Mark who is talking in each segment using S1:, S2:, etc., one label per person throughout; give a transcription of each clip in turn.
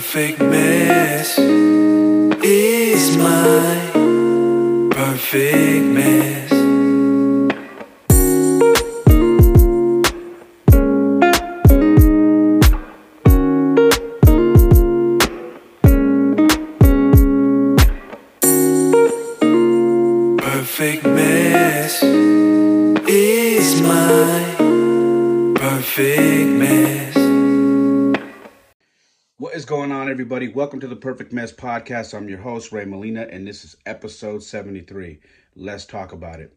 S1: perfect mess is my perfect
S2: Welcome to the Perfect Mess Podcast. I'm your host, Ray Molina, and this is episode 73. Let's talk about it.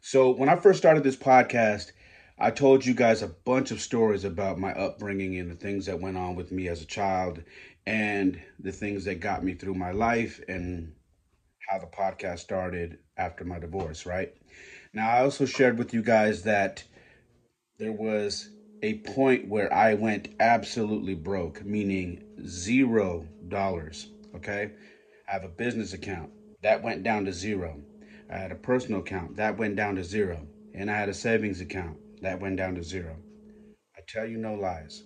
S2: So, when I first started this podcast, I told you guys a bunch of stories about my upbringing and the things that went on with me as a child and the things that got me through my life and how the podcast started after my divorce, right? Now, I also shared with you guys that there was a point where I went absolutely broke, meaning zero dollars. Okay. I have a business account that went down to zero. I had a personal account that went down to zero. And I had a savings account that went down to zero. I tell you no lies.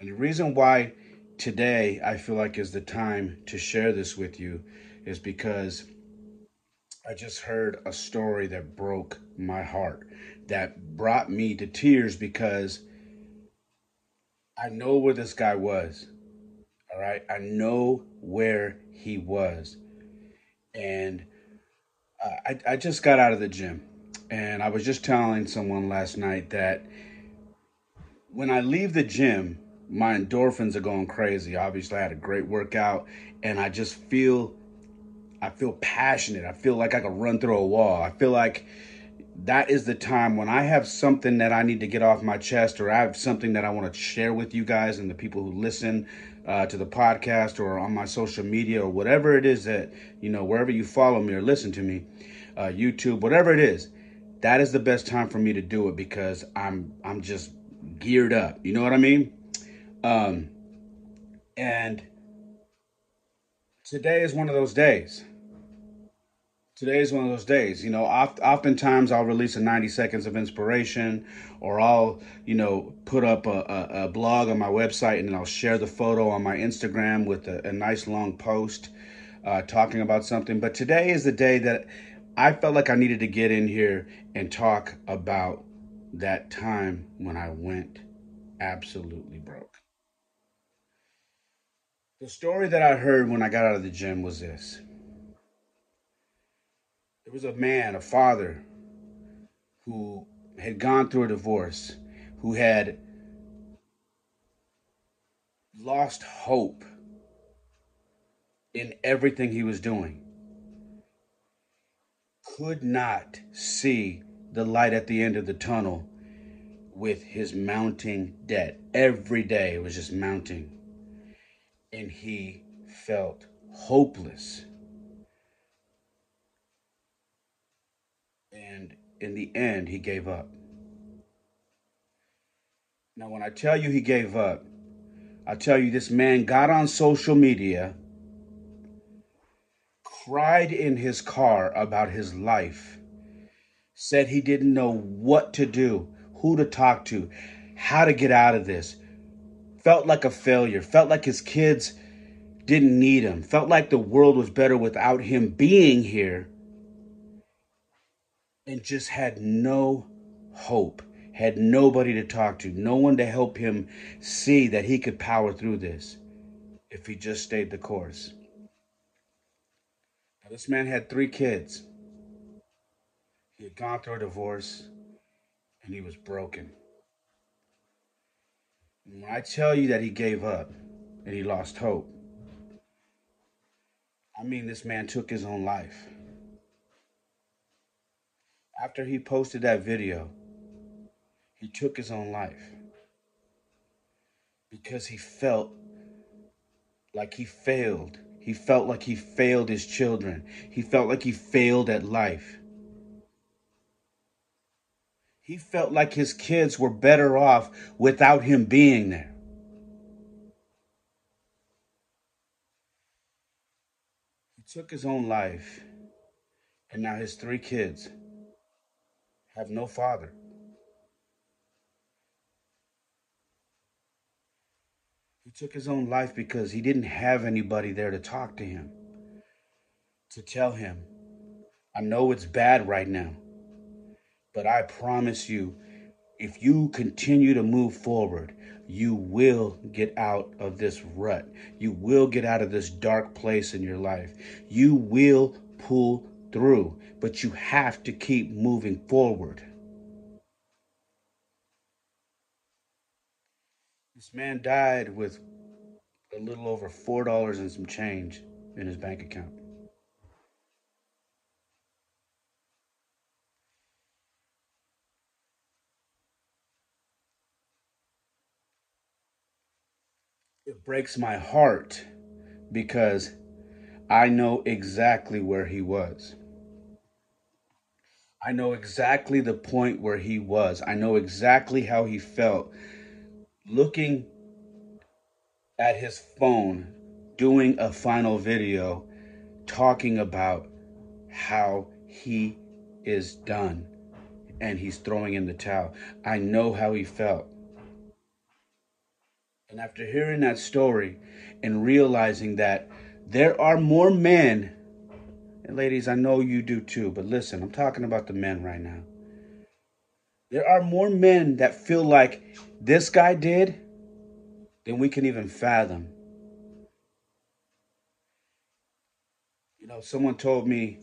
S2: And the reason why today I feel like is the time to share this with you is because I just heard a story that broke my heart, that brought me to tears because I know where this guy was. All right. I know where he was. And uh, I, I just got out of the gym. And I was just telling someone last night that when I leave the gym, my endorphins are going crazy. Obviously, I had a great workout and I just feel I feel passionate. I feel like I could run through a wall. I feel like that is the time when I have something that I need to get off my chest or I have something that I want to share with you guys and the people who listen uh, to the podcast or on my social media or whatever it is that, you know, wherever you follow me or listen to me, uh, YouTube, whatever it is, that is the best time for me to do it because I'm I'm just geared up. You know what I mean? Um, and today is one of those days. Today is one of those days. You know, oft, oftentimes I'll release a 90 seconds of inspiration or I'll, you know, put up a, a, a blog on my website and then I'll share the photo on my Instagram with a, a nice long post uh, talking about something. But today is the day that I felt like I needed to get in here and talk about that time when I went absolutely broke. The story that I heard when I got out of the gym was this. There was a man, a father, who had gone through a divorce, who had lost hope in everything he was doing, could not see the light at the end of the tunnel with his mounting debt. Every day it was just mounting. And he felt hopeless. And in the end, he gave up. Now, when I tell you he gave up, I tell you this man got on social media, cried in his car about his life, said he didn't know what to do, who to talk to, how to get out of this, felt like a failure, felt like his kids didn't need him, felt like the world was better without him being here and just had no hope, had nobody to talk to, no one to help him see that he could power through this if he just stayed the course. Now, this man had three kids. He had gone through a divorce and he was broken. And when I tell you that he gave up and he lost hope, I mean this man took his own life after he posted that video, he took his own life because he felt like he failed. He felt like he failed his children. He felt like he failed at life. He felt like his kids were better off without him being there. He took his own life, and now his three kids have no father. He took his own life because he didn't have anybody there to talk to him, to tell him, I know it's bad right now, but I promise you, if you continue to move forward, you will get out of this rut. You will get out of this dark place in your life. You will pull through, but you have to keep moving forward. This man died with a little over $4 and some change in his bank account. It breaks my heart because I know exactly where he was. I know exactly the point where he was. I know exactly how he felt looking at his phone, doing a final video, talking about how he is done and he's throwing in the towel. I know how he felt. And after hearing that story and realizing that there are more men, and ladies, I know you do too, but listen, I'm talking about the men right now. There are more men that feel like this guy did than we can even fathom. You know, someone told me,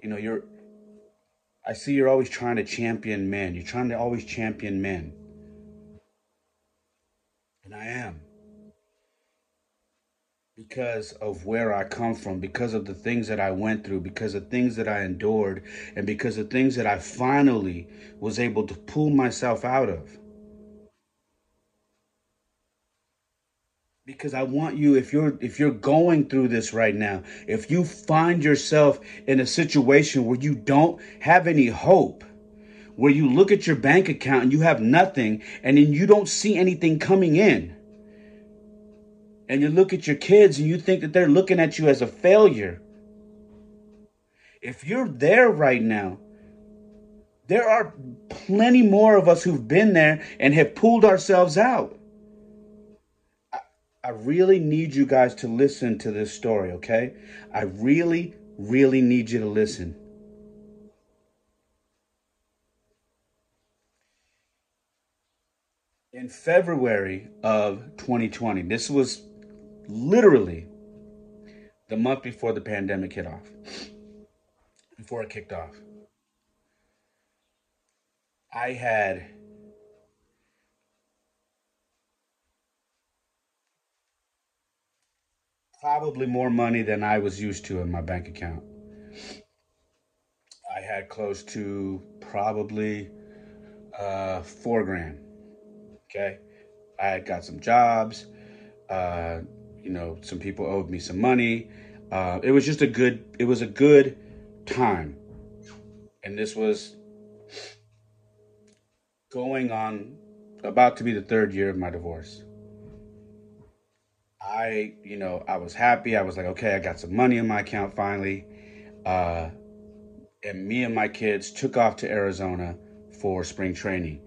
S2: you know, you're, I see you're always trying to champion men. You're trying to always champion men. And I am. Because of where I come from, because of the things that I went through, because of things that I endured, and because of things that I finally was able to pull myself out of. because I want you if you're if you're going through this right now, if you find yourself in a situation where you don't have any hope, where you look at your bank account and you have nothing and then you don't see anything coming in. And you look at your kids and you think that they're looking at you as a failure. If you're there right now, there are plenty more of us who've been there and have pulled ourselves out. I really need you guys to listen to this story, okay? I really, really need you to listen. In February of 2020, this was literally the month before the pandemic hit off, before it kicked off. I had probably more money than I was used to in my bank account. I had close to probably uh, four grand. Okay. I had got some jobs. Uh, you know, some people owed me some money. Uh, it was just a good, it was a good time. And this was going on about to be the third year of my divorce. I, you know, I was happy. I was like, okay, I got some money in my account finally. Uh, and me and my kids took off to Arizona for spring training.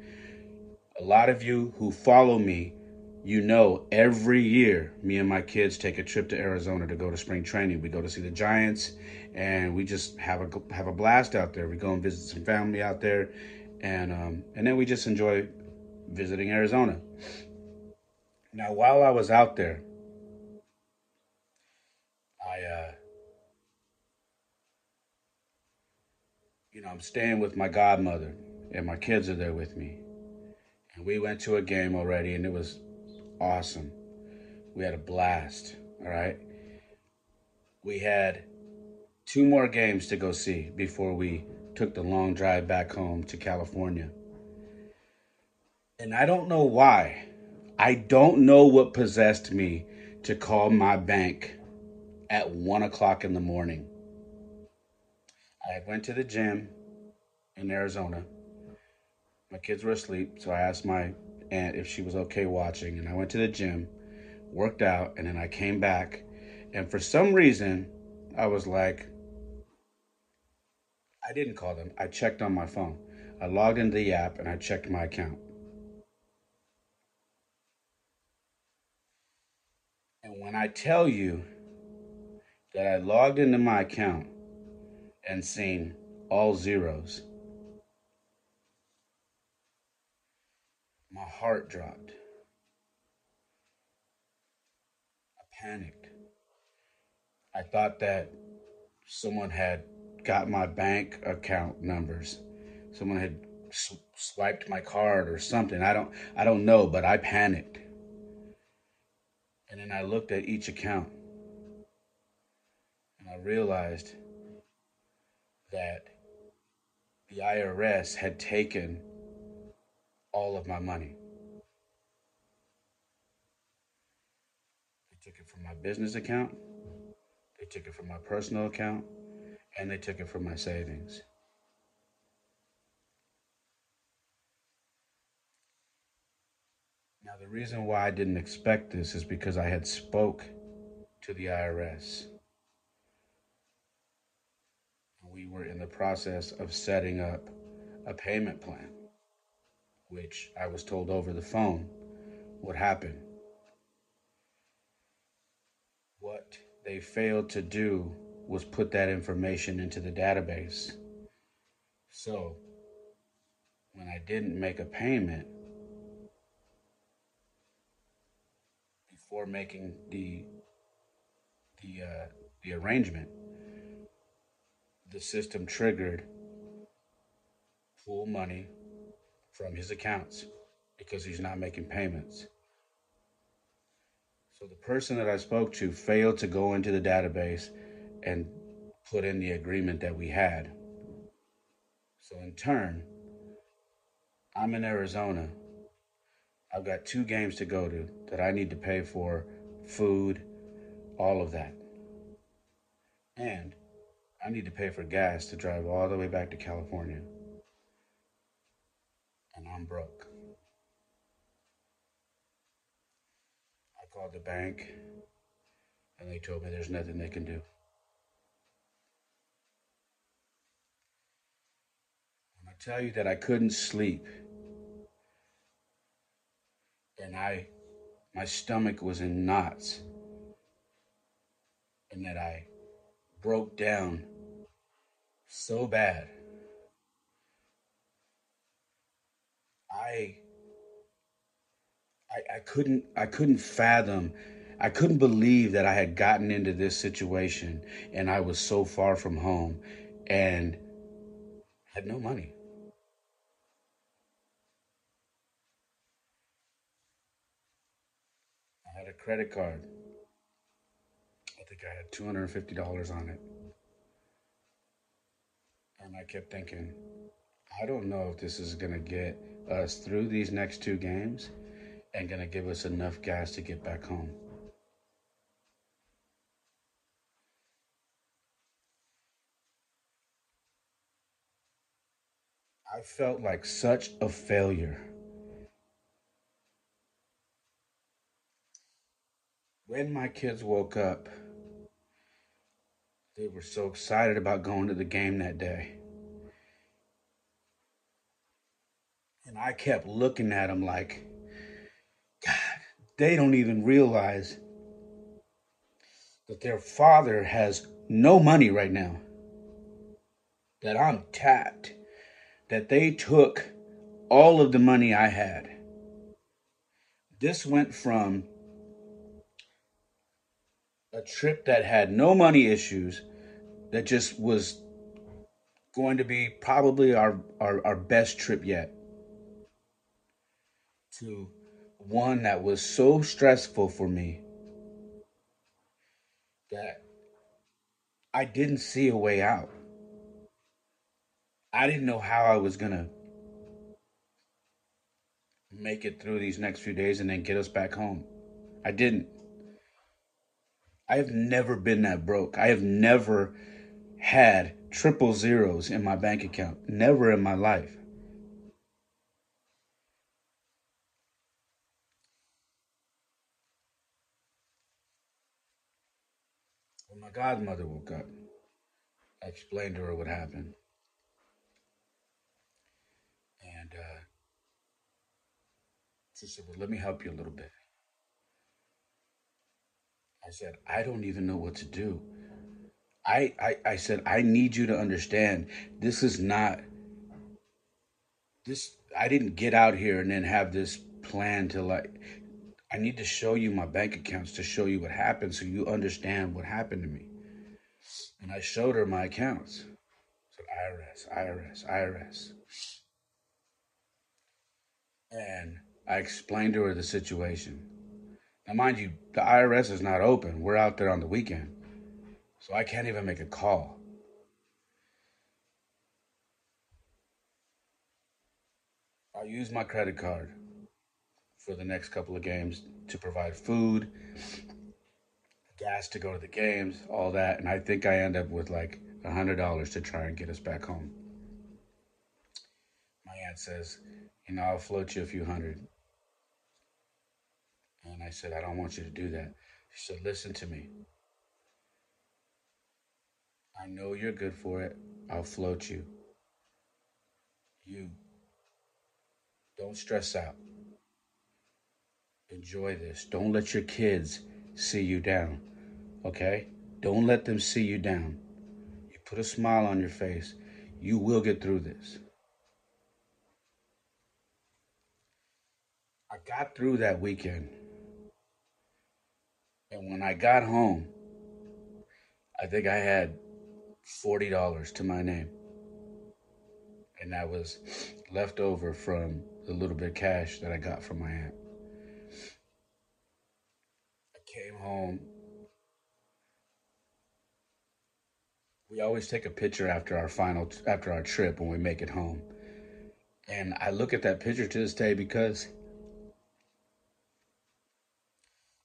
S2: A lot of you who follow me, you know, every year me and my kids take a trip to Arizona to go to spring training. We go to see the Giants, and we just have a have a blast out there. We go and visit some family out there, and um, and then we just enjoy visiting Arizona. Now, while I was out there, I, uh, you know, I'm staying with my godmother, and my kids are there with me. And we went to a game already, and it was awesome. We had a blast, all right? We had two more games to go see before we took the long drive back home to California. And I don't know why. I don't know what possessed me to call my bank at one o'clock in the morning. I went to the gym in Arizona. My kids were asleep, so I asked my aunt if she was okay watching, and I went to the gym, worked out, and then I came back. And for some reason, I was like, I didn't call them. I checked on my phone. I logged into the app and I checked my account. And when I tell you that I logged into my account and seen all zeros, my heart dropped. I panicked. I thought that someone had got my bank account numbers. Someone had sw- swiped my card or something. I don't I don't know, but I panicked. And then I looked at each account and I realized that the IRS had taken all of my money. They took it from my business account, they took it from my personal account, and they took it from my savings. Now the reason why I didn't expect this is because I had spoke to the IRS. We were in the process of setting up a payment plan, which I was told over the phone would happen. What they failed to do was put that information into the database. So, when I didn't make a payment before making the the uh, the arrangement, the system triggered pull money from his accounts because he's not making payments. So the person that I spoke to failed to go into the database and put in the agreement that we had. So in turn, I'm in Arizona. I've got two games to go to that I need to pay for, food, all of that. And I need to pay for gas to drive all the way back to California. And I'm broke. I called the bank and they told me there's nothing they can do. When I tell you that I couldn't sleep and I my stomach was in knots and that I broke down so bad. I, I I couldn't I couldn't fathom I couldn't believe that I had gotten into this situation and I was so far from home and had no money. I had a credit card. I think I had $250 on it. And I kept thinking, I don't know if this is going to get us through these next two games and going to give us enough gas to get back home. I felt like such a failure. When my kids woke up, they were so excited about going to the game that day. And I kept looking at them like, God, they don't even realize that their father has no money right now. That I'm tapped. That they took all of the money I had. This went from a trip that had no money issues, that just was going to be probably our, our, our best trip yet, to one that was so stressful for me that I didn't see a way out. I didn't know how I was going to make it through these next few days and then get us back home. I didn't. I have never been that broke. I have never had triple zeros in my bank account. Never in my life. Godmother woke up, I explained to her what happened. And uh, she said, Well, let me help you a little bit. I said, I don't even know what to do. I, I, I said, I need you to understand this is not, this, I didn't get out here and then have this plan to like, I need to show you my bank accounts to show you what happened so you understand what happened to me. And I showed her my accounts. I said, IRS, IRS, IRS. And I explained to her the situation. Now, mind you, the IRS is not open. We're out there on the weekend. So I can't even make a call. I'll use my credit card for the next couple of games to provide food, gas to go to the games, all that. And I think I end up with like a $100 to try and get us back home. My aunt says, You know, I'll float you a few hundred. And I said, I don't want you to do that. She said, Listen to me. I know you're good for it. I'll float you. You don't stress out. Enjoy this. Don't let your kids see you down. Okay? Don't let them see you down. You put a smile on your face. You will get through this. I got through that weekend. And when I got home, I think I had $40 to my name. And that was left over from the little bit of cash that I got from my aunt. Came home. We always take a picture after our final after our trip when we make it home. And I look at that picture to this day because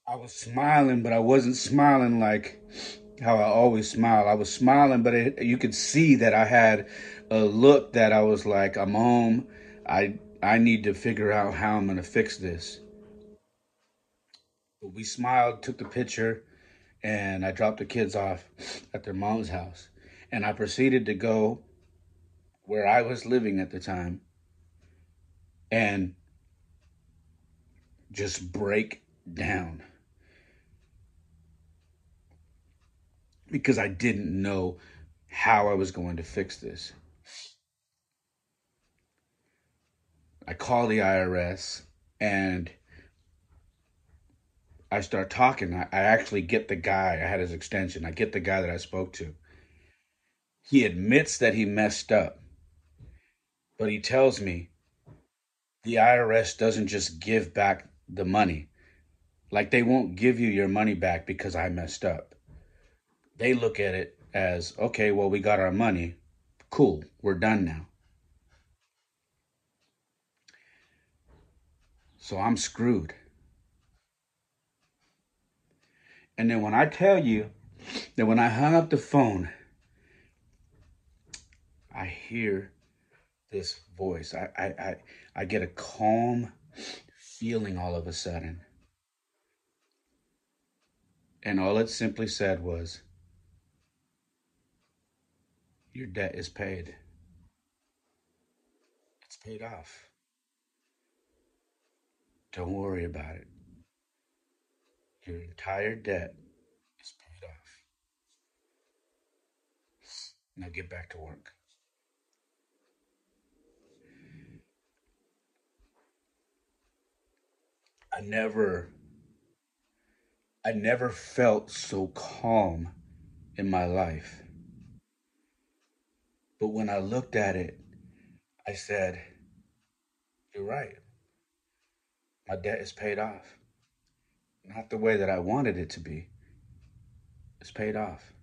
S2: I was smiling, but I wasn't smiling like how I always smile. I was smiling, but it, you could see that I had a look that I was like, I'm home. I I need to figure out how I'm gonna fix this. We smiled, took the picture, and I dropped the kids off at their mom's house. And I proceeded to go where I was living at the time and just break down. because I didn't know how I was going to fix this. I call the IRS and I start talking. I, I, actually get the guy, I had his extension. I get the guy that I spoke to. He admits that he messed up, but he tells me the IRS doesn't just give back the money. Like they won't give you your money back because I messed up they look at it as okay, well, we got our money. Cool, we're done now. So I'm screwed. And then when I tell you that when I hung up the phone, I hear this voice. I, I, I, I get a calm feeling all of a sudden. And all it simply said was, your debt is paid. It's paid off. Don't worry about it. Your entire debt is paid off. Now get back to work. I never I never felt so calm in my life. But when I looked at it, I said, You're right. My debt is paid off. Not the way that I wanted it to be. It's paid off.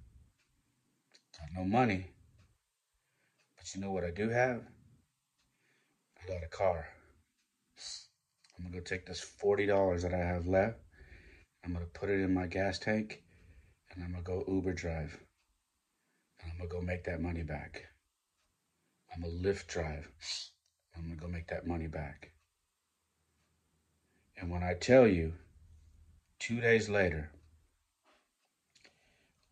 S2: Got no money. But you know what I do have? I got a car. I'm gonna go take this $40 that I have left. I'm gonna put it in my gas tank and I'm gonna go Uber drive. And I'm gonna go make that money back. I'm a Lyft drive. I'm gonna go make that money back. And when I tell you, two days later,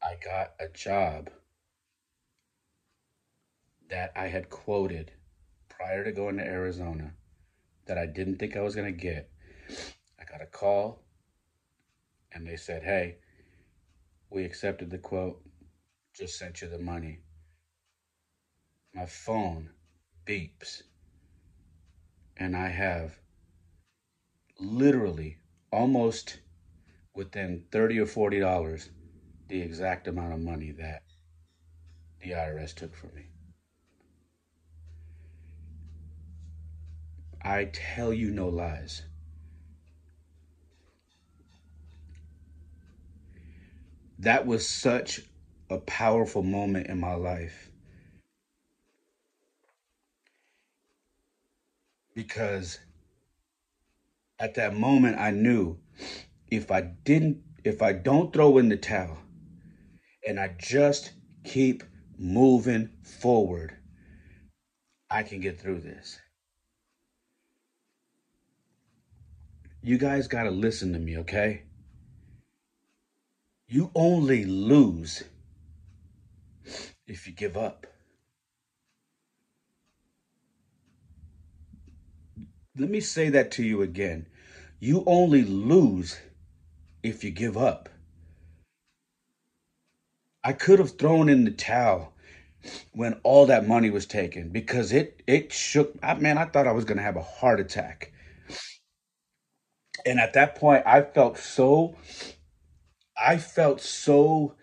S2: I got a job that I had quoted prior to going to Arizona that I didn't think I was going to get. I got a call and they said, Hey, We accepted the quote. Just sent you the money. My phone beeps. And I have literally almost within 30 or 40 dollars the exact amount of money that the IRS took from me. I tell you no lies. That was such a powerful moment in my life because at that moment I knew if I didn't if I don't throw in the towel and I just keep moving forward I can get through this. You guys got to listen to me, okay? You only lose if you give up. Let me say that to you again. You only lose if you give up. I could have thrown in the towel when all that money was taken because it it shook I man I thought I was going to have a heart attack. And at that point I felt so I felt so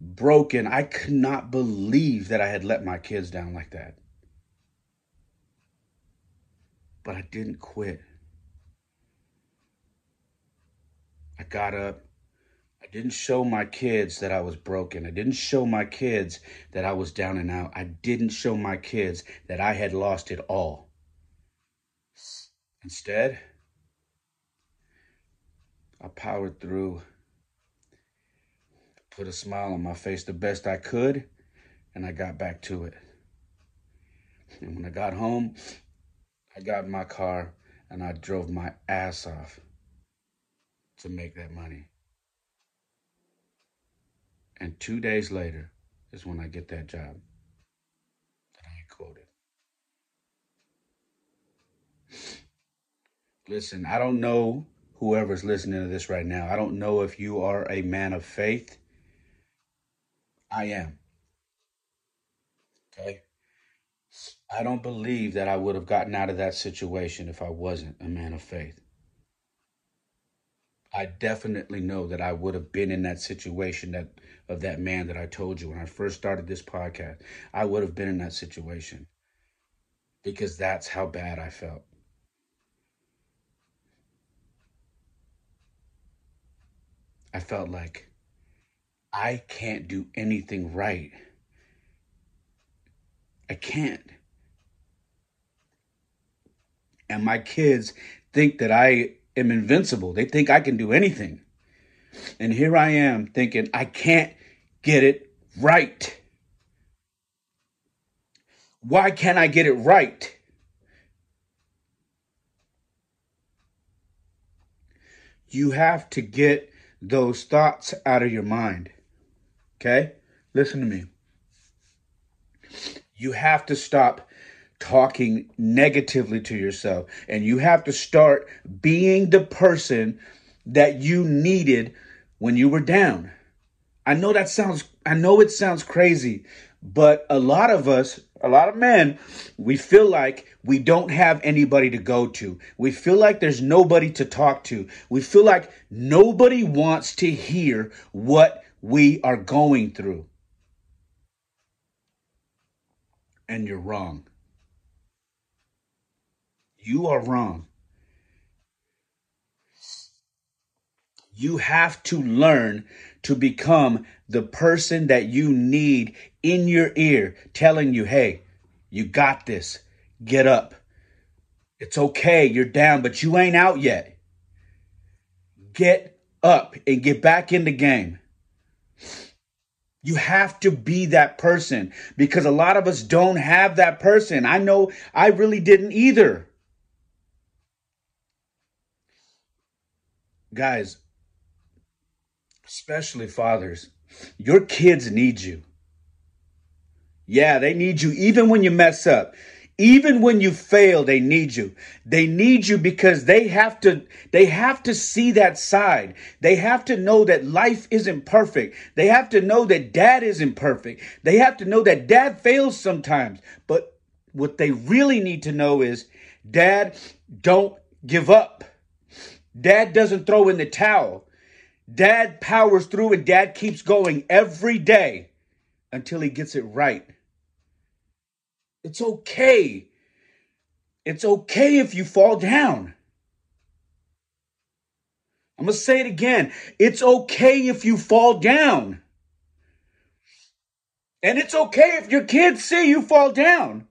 S2: broken. I could not believe that I had let my kids down like that. But I didn't quit. I got up. I didn't show my kids that I was broken. I didn't show my kids that I was down and out. I didn't show my kids that I had lost it all. Instead, I powered through, put a smile on my face the best I could, and I got back to it. And when I got home, I got in my car and I drove my ass off to make that money. And two days later is when I get that job that I quoted. Listen, I don't know whoever's listening to this right now. I don't know if you are a man of faith. I am. Okay. I don't believe that I would have gotten out of that situation if I wasn't a man of faith. I definitely know that I would have been in that situation that of that man that I told you when I first started this podcast. I would have been in that situation because that's how bad I felt. I felt like I can't do anything right. I can't. And my kids think that I am invincible. They think I can do anything. And here I am thinking I can't get it right. Why can't I get it right? You have to get those thoughts out of your mind. Okay? Listen to me. You have to stop talking negatively to yourself and you have to start being the person that you needed when you were down. I know that sounds I know it sounds crazy, but a lot of us, a lot of men, we feel like we don't have anybody to go to. We feel like there's nobody to talk to. We feel like nobody wants to hear what we are going through. And you're wrong. You are wrong. You have to learn to become the person that you need in your ear telling you, hey, you got this. Get up. It's okay. You're down, but you ain't out yet. Get up and get back in the game. You have to be that person because a lot of us don't have that person. I know I really didn't either. Guys, especially fathers, your kids need you. Yeah, they need you even when you mess up. Even when you fail, they need you. They need you because they have to they have to see that side. They have to know that life isn't perfect. They have to know that dad isn't perfect. They have to know that dad fails sometimes. But what they really need to know is dad don't give up. Dad doesn't throw in the towel. Dad powers through and dad keeps going every day until he gets it right. It's okay. It's okay if you fall down. I'm going to say it again. It's okay if you fall down. And it's okay if your kids see you fall down.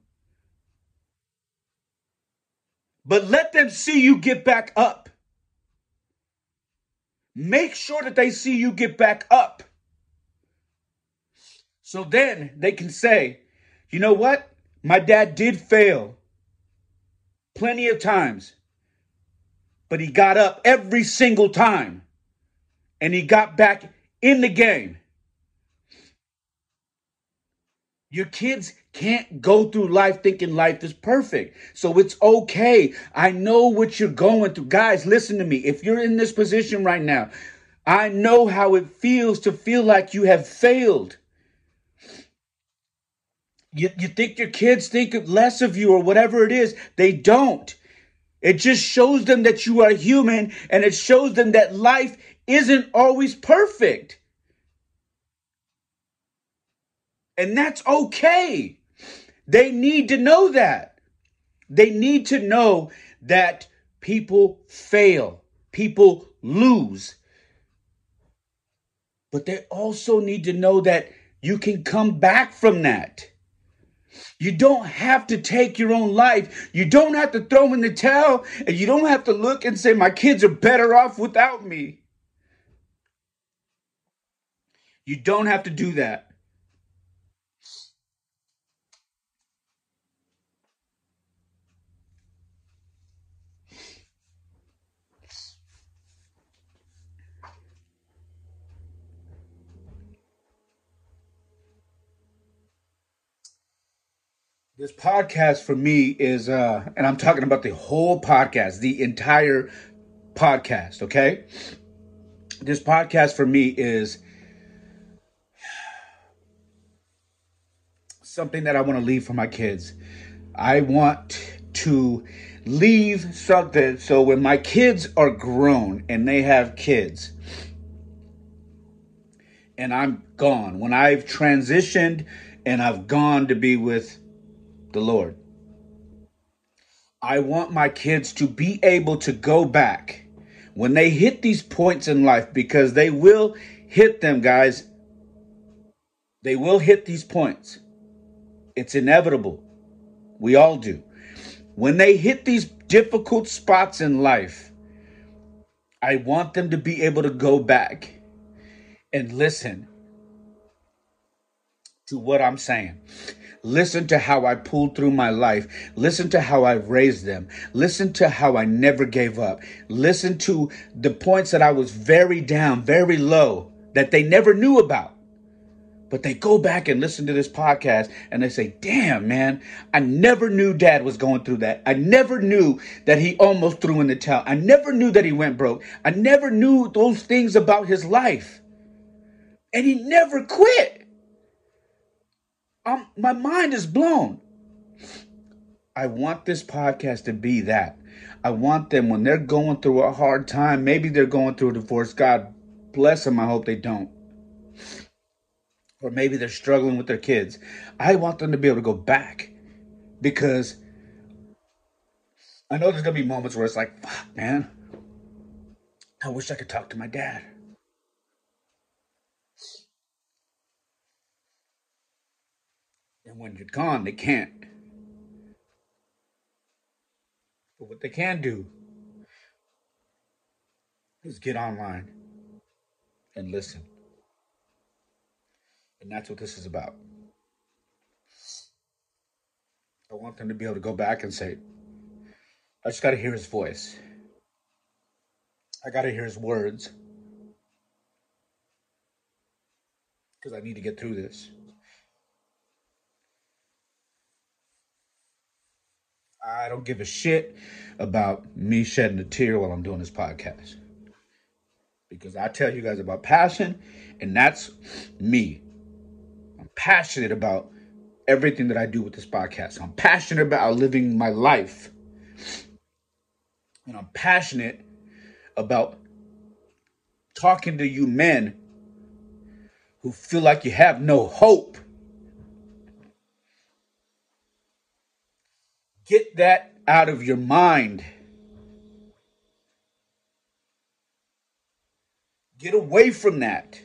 S2: But let them see you get back up. Make sure that they see you get back up. So then they can say, you know what? My dad did fail plenty of times, but he got up every single time and he got back in the game. Your kids can't go through life thinking life is perfect. So it's okay. I know what you're going through. Guys, listen to me. If you're in this position right now, I know how it feels to feel like you have failed. You, you think your kids think less of you or whatever it is. They don't. It just shows them that you are human and it shows them that life isn't always perfect. And that's okay. They need to know that. They need to know that people fail, people lose. But they also need to know that you can come back from that. You don't have to take your own life. You don't have to throw in the towel. And you don't have to look and say, My kids are better off without me. You don't have to do that. This podcast for me is, uh, and I'm talking about the whole podcast, the entire podcast, okay? This podcast for me is something that I want to leave for my kids. I want to leave something so when my kids are grown and they have kids and I'm gone, when I've transitioned and I've gone to be with the Lord. I want my kids to be able to go back when they hit these points in life because they will hit them, guys. They will hit these points. It's inevitable. We all do. When they hit these difficult spots in life, I want them to be able to go back and listen to what I'm saying. Listen to how I pulled through my life. Listen to how I raised them. Listen to how I never gave up. Listen to the points that I was very down, very low, that they never knew about. But they go back and listen to this podcast and they say, damn, man, I never knew dad was going through that. I never knew that he almost threw in the towel. I never knew that he went broke. I never knew those things about his life. And he never quit. I'm, my mind is blown. I want this podcast to be that. I want them when they're going through a hard time, maybe they're going through a divorce. God bless them. I hope they don't. Or maybe they're struggling with their kids. I want them to be able to go back because I know there's going to be moments where it's like, fuck, man. I wish I could talk to my dad. And when you're gone, they can't. But what they can do is get online and listen. And that's what this is about. I want them to be able to go back and say, I just got to hear his voice. I got to hear his words. Because I need to get through this. I don't give a shit about me shedding a tear while I'm doing this podcast. Because I tell you guys about passion, and that's me. I'm passionate about everything that I do with this podcast. I'm passionate about living my life. And I'm passionate about talking to you men who feel like you have no hope. Get that out of your mind. Get away from that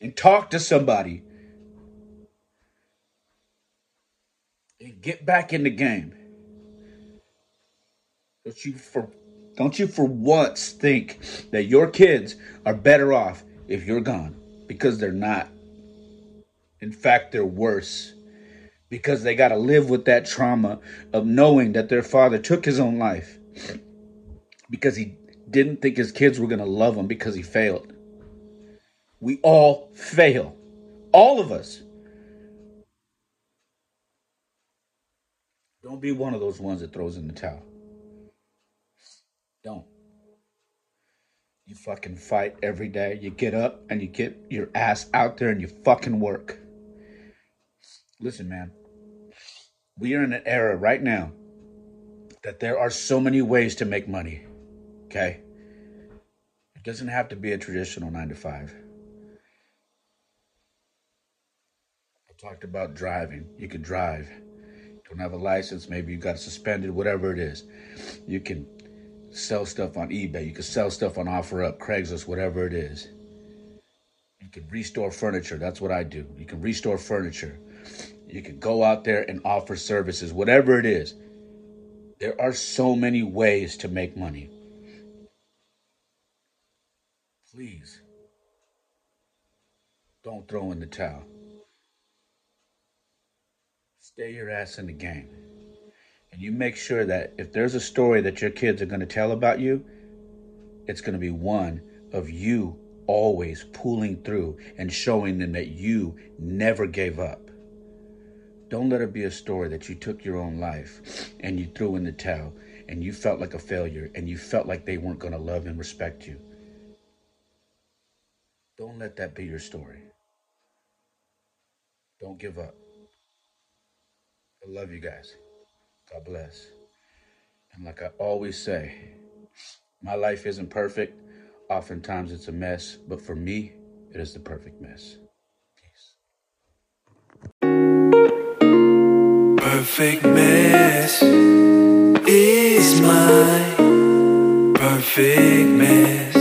S2: and talk to somebody and get back in the game. Don't you for don't you for once think that your kids are better off if you're gone because they're not. In fact, they're worse because they got to live with that trauma of knowing that their father took his own life because he didn't think his kids were going to love him because he failed. We all fail. All of us. Don't be one of those ones that throws in the towel. Don't. You fucking fight every day. You get up and you get your ass out there and you fucking work. Listen, man. We are in an era right now that there are so many ways to make money. Okay? It doesn't have to be a traditional nine to five. I talked about driving. You can drive. Don't have a license, maybe you got suspended, whatever it is. You can sell stuff on eBay. You can sell stuff on OfferUp, Craigslist, whatever it is. You can restore furniture. That's what I do. You can restore furniture. You can go out there and offer services, whatever it is. There are so many ways to make money. Please don't throw in the towel. Stay your ass in the game. And you make sure that if there's a story that your kids are going to tell about you, it's going to be one of you always pulling through and showing them that you never gave up. Don't let it be a story that you took your own life and you threw in the towel and you felt like a failure and you felt like they weren't going to love and respect you. Don't let that be your story. Don't give up. I love you guys. God bless. And like I always say, my life isn't perfect. Oftentimes it's a mess, but for me, it is the perfect mess.
S1: Perfect mess is my perfect mess.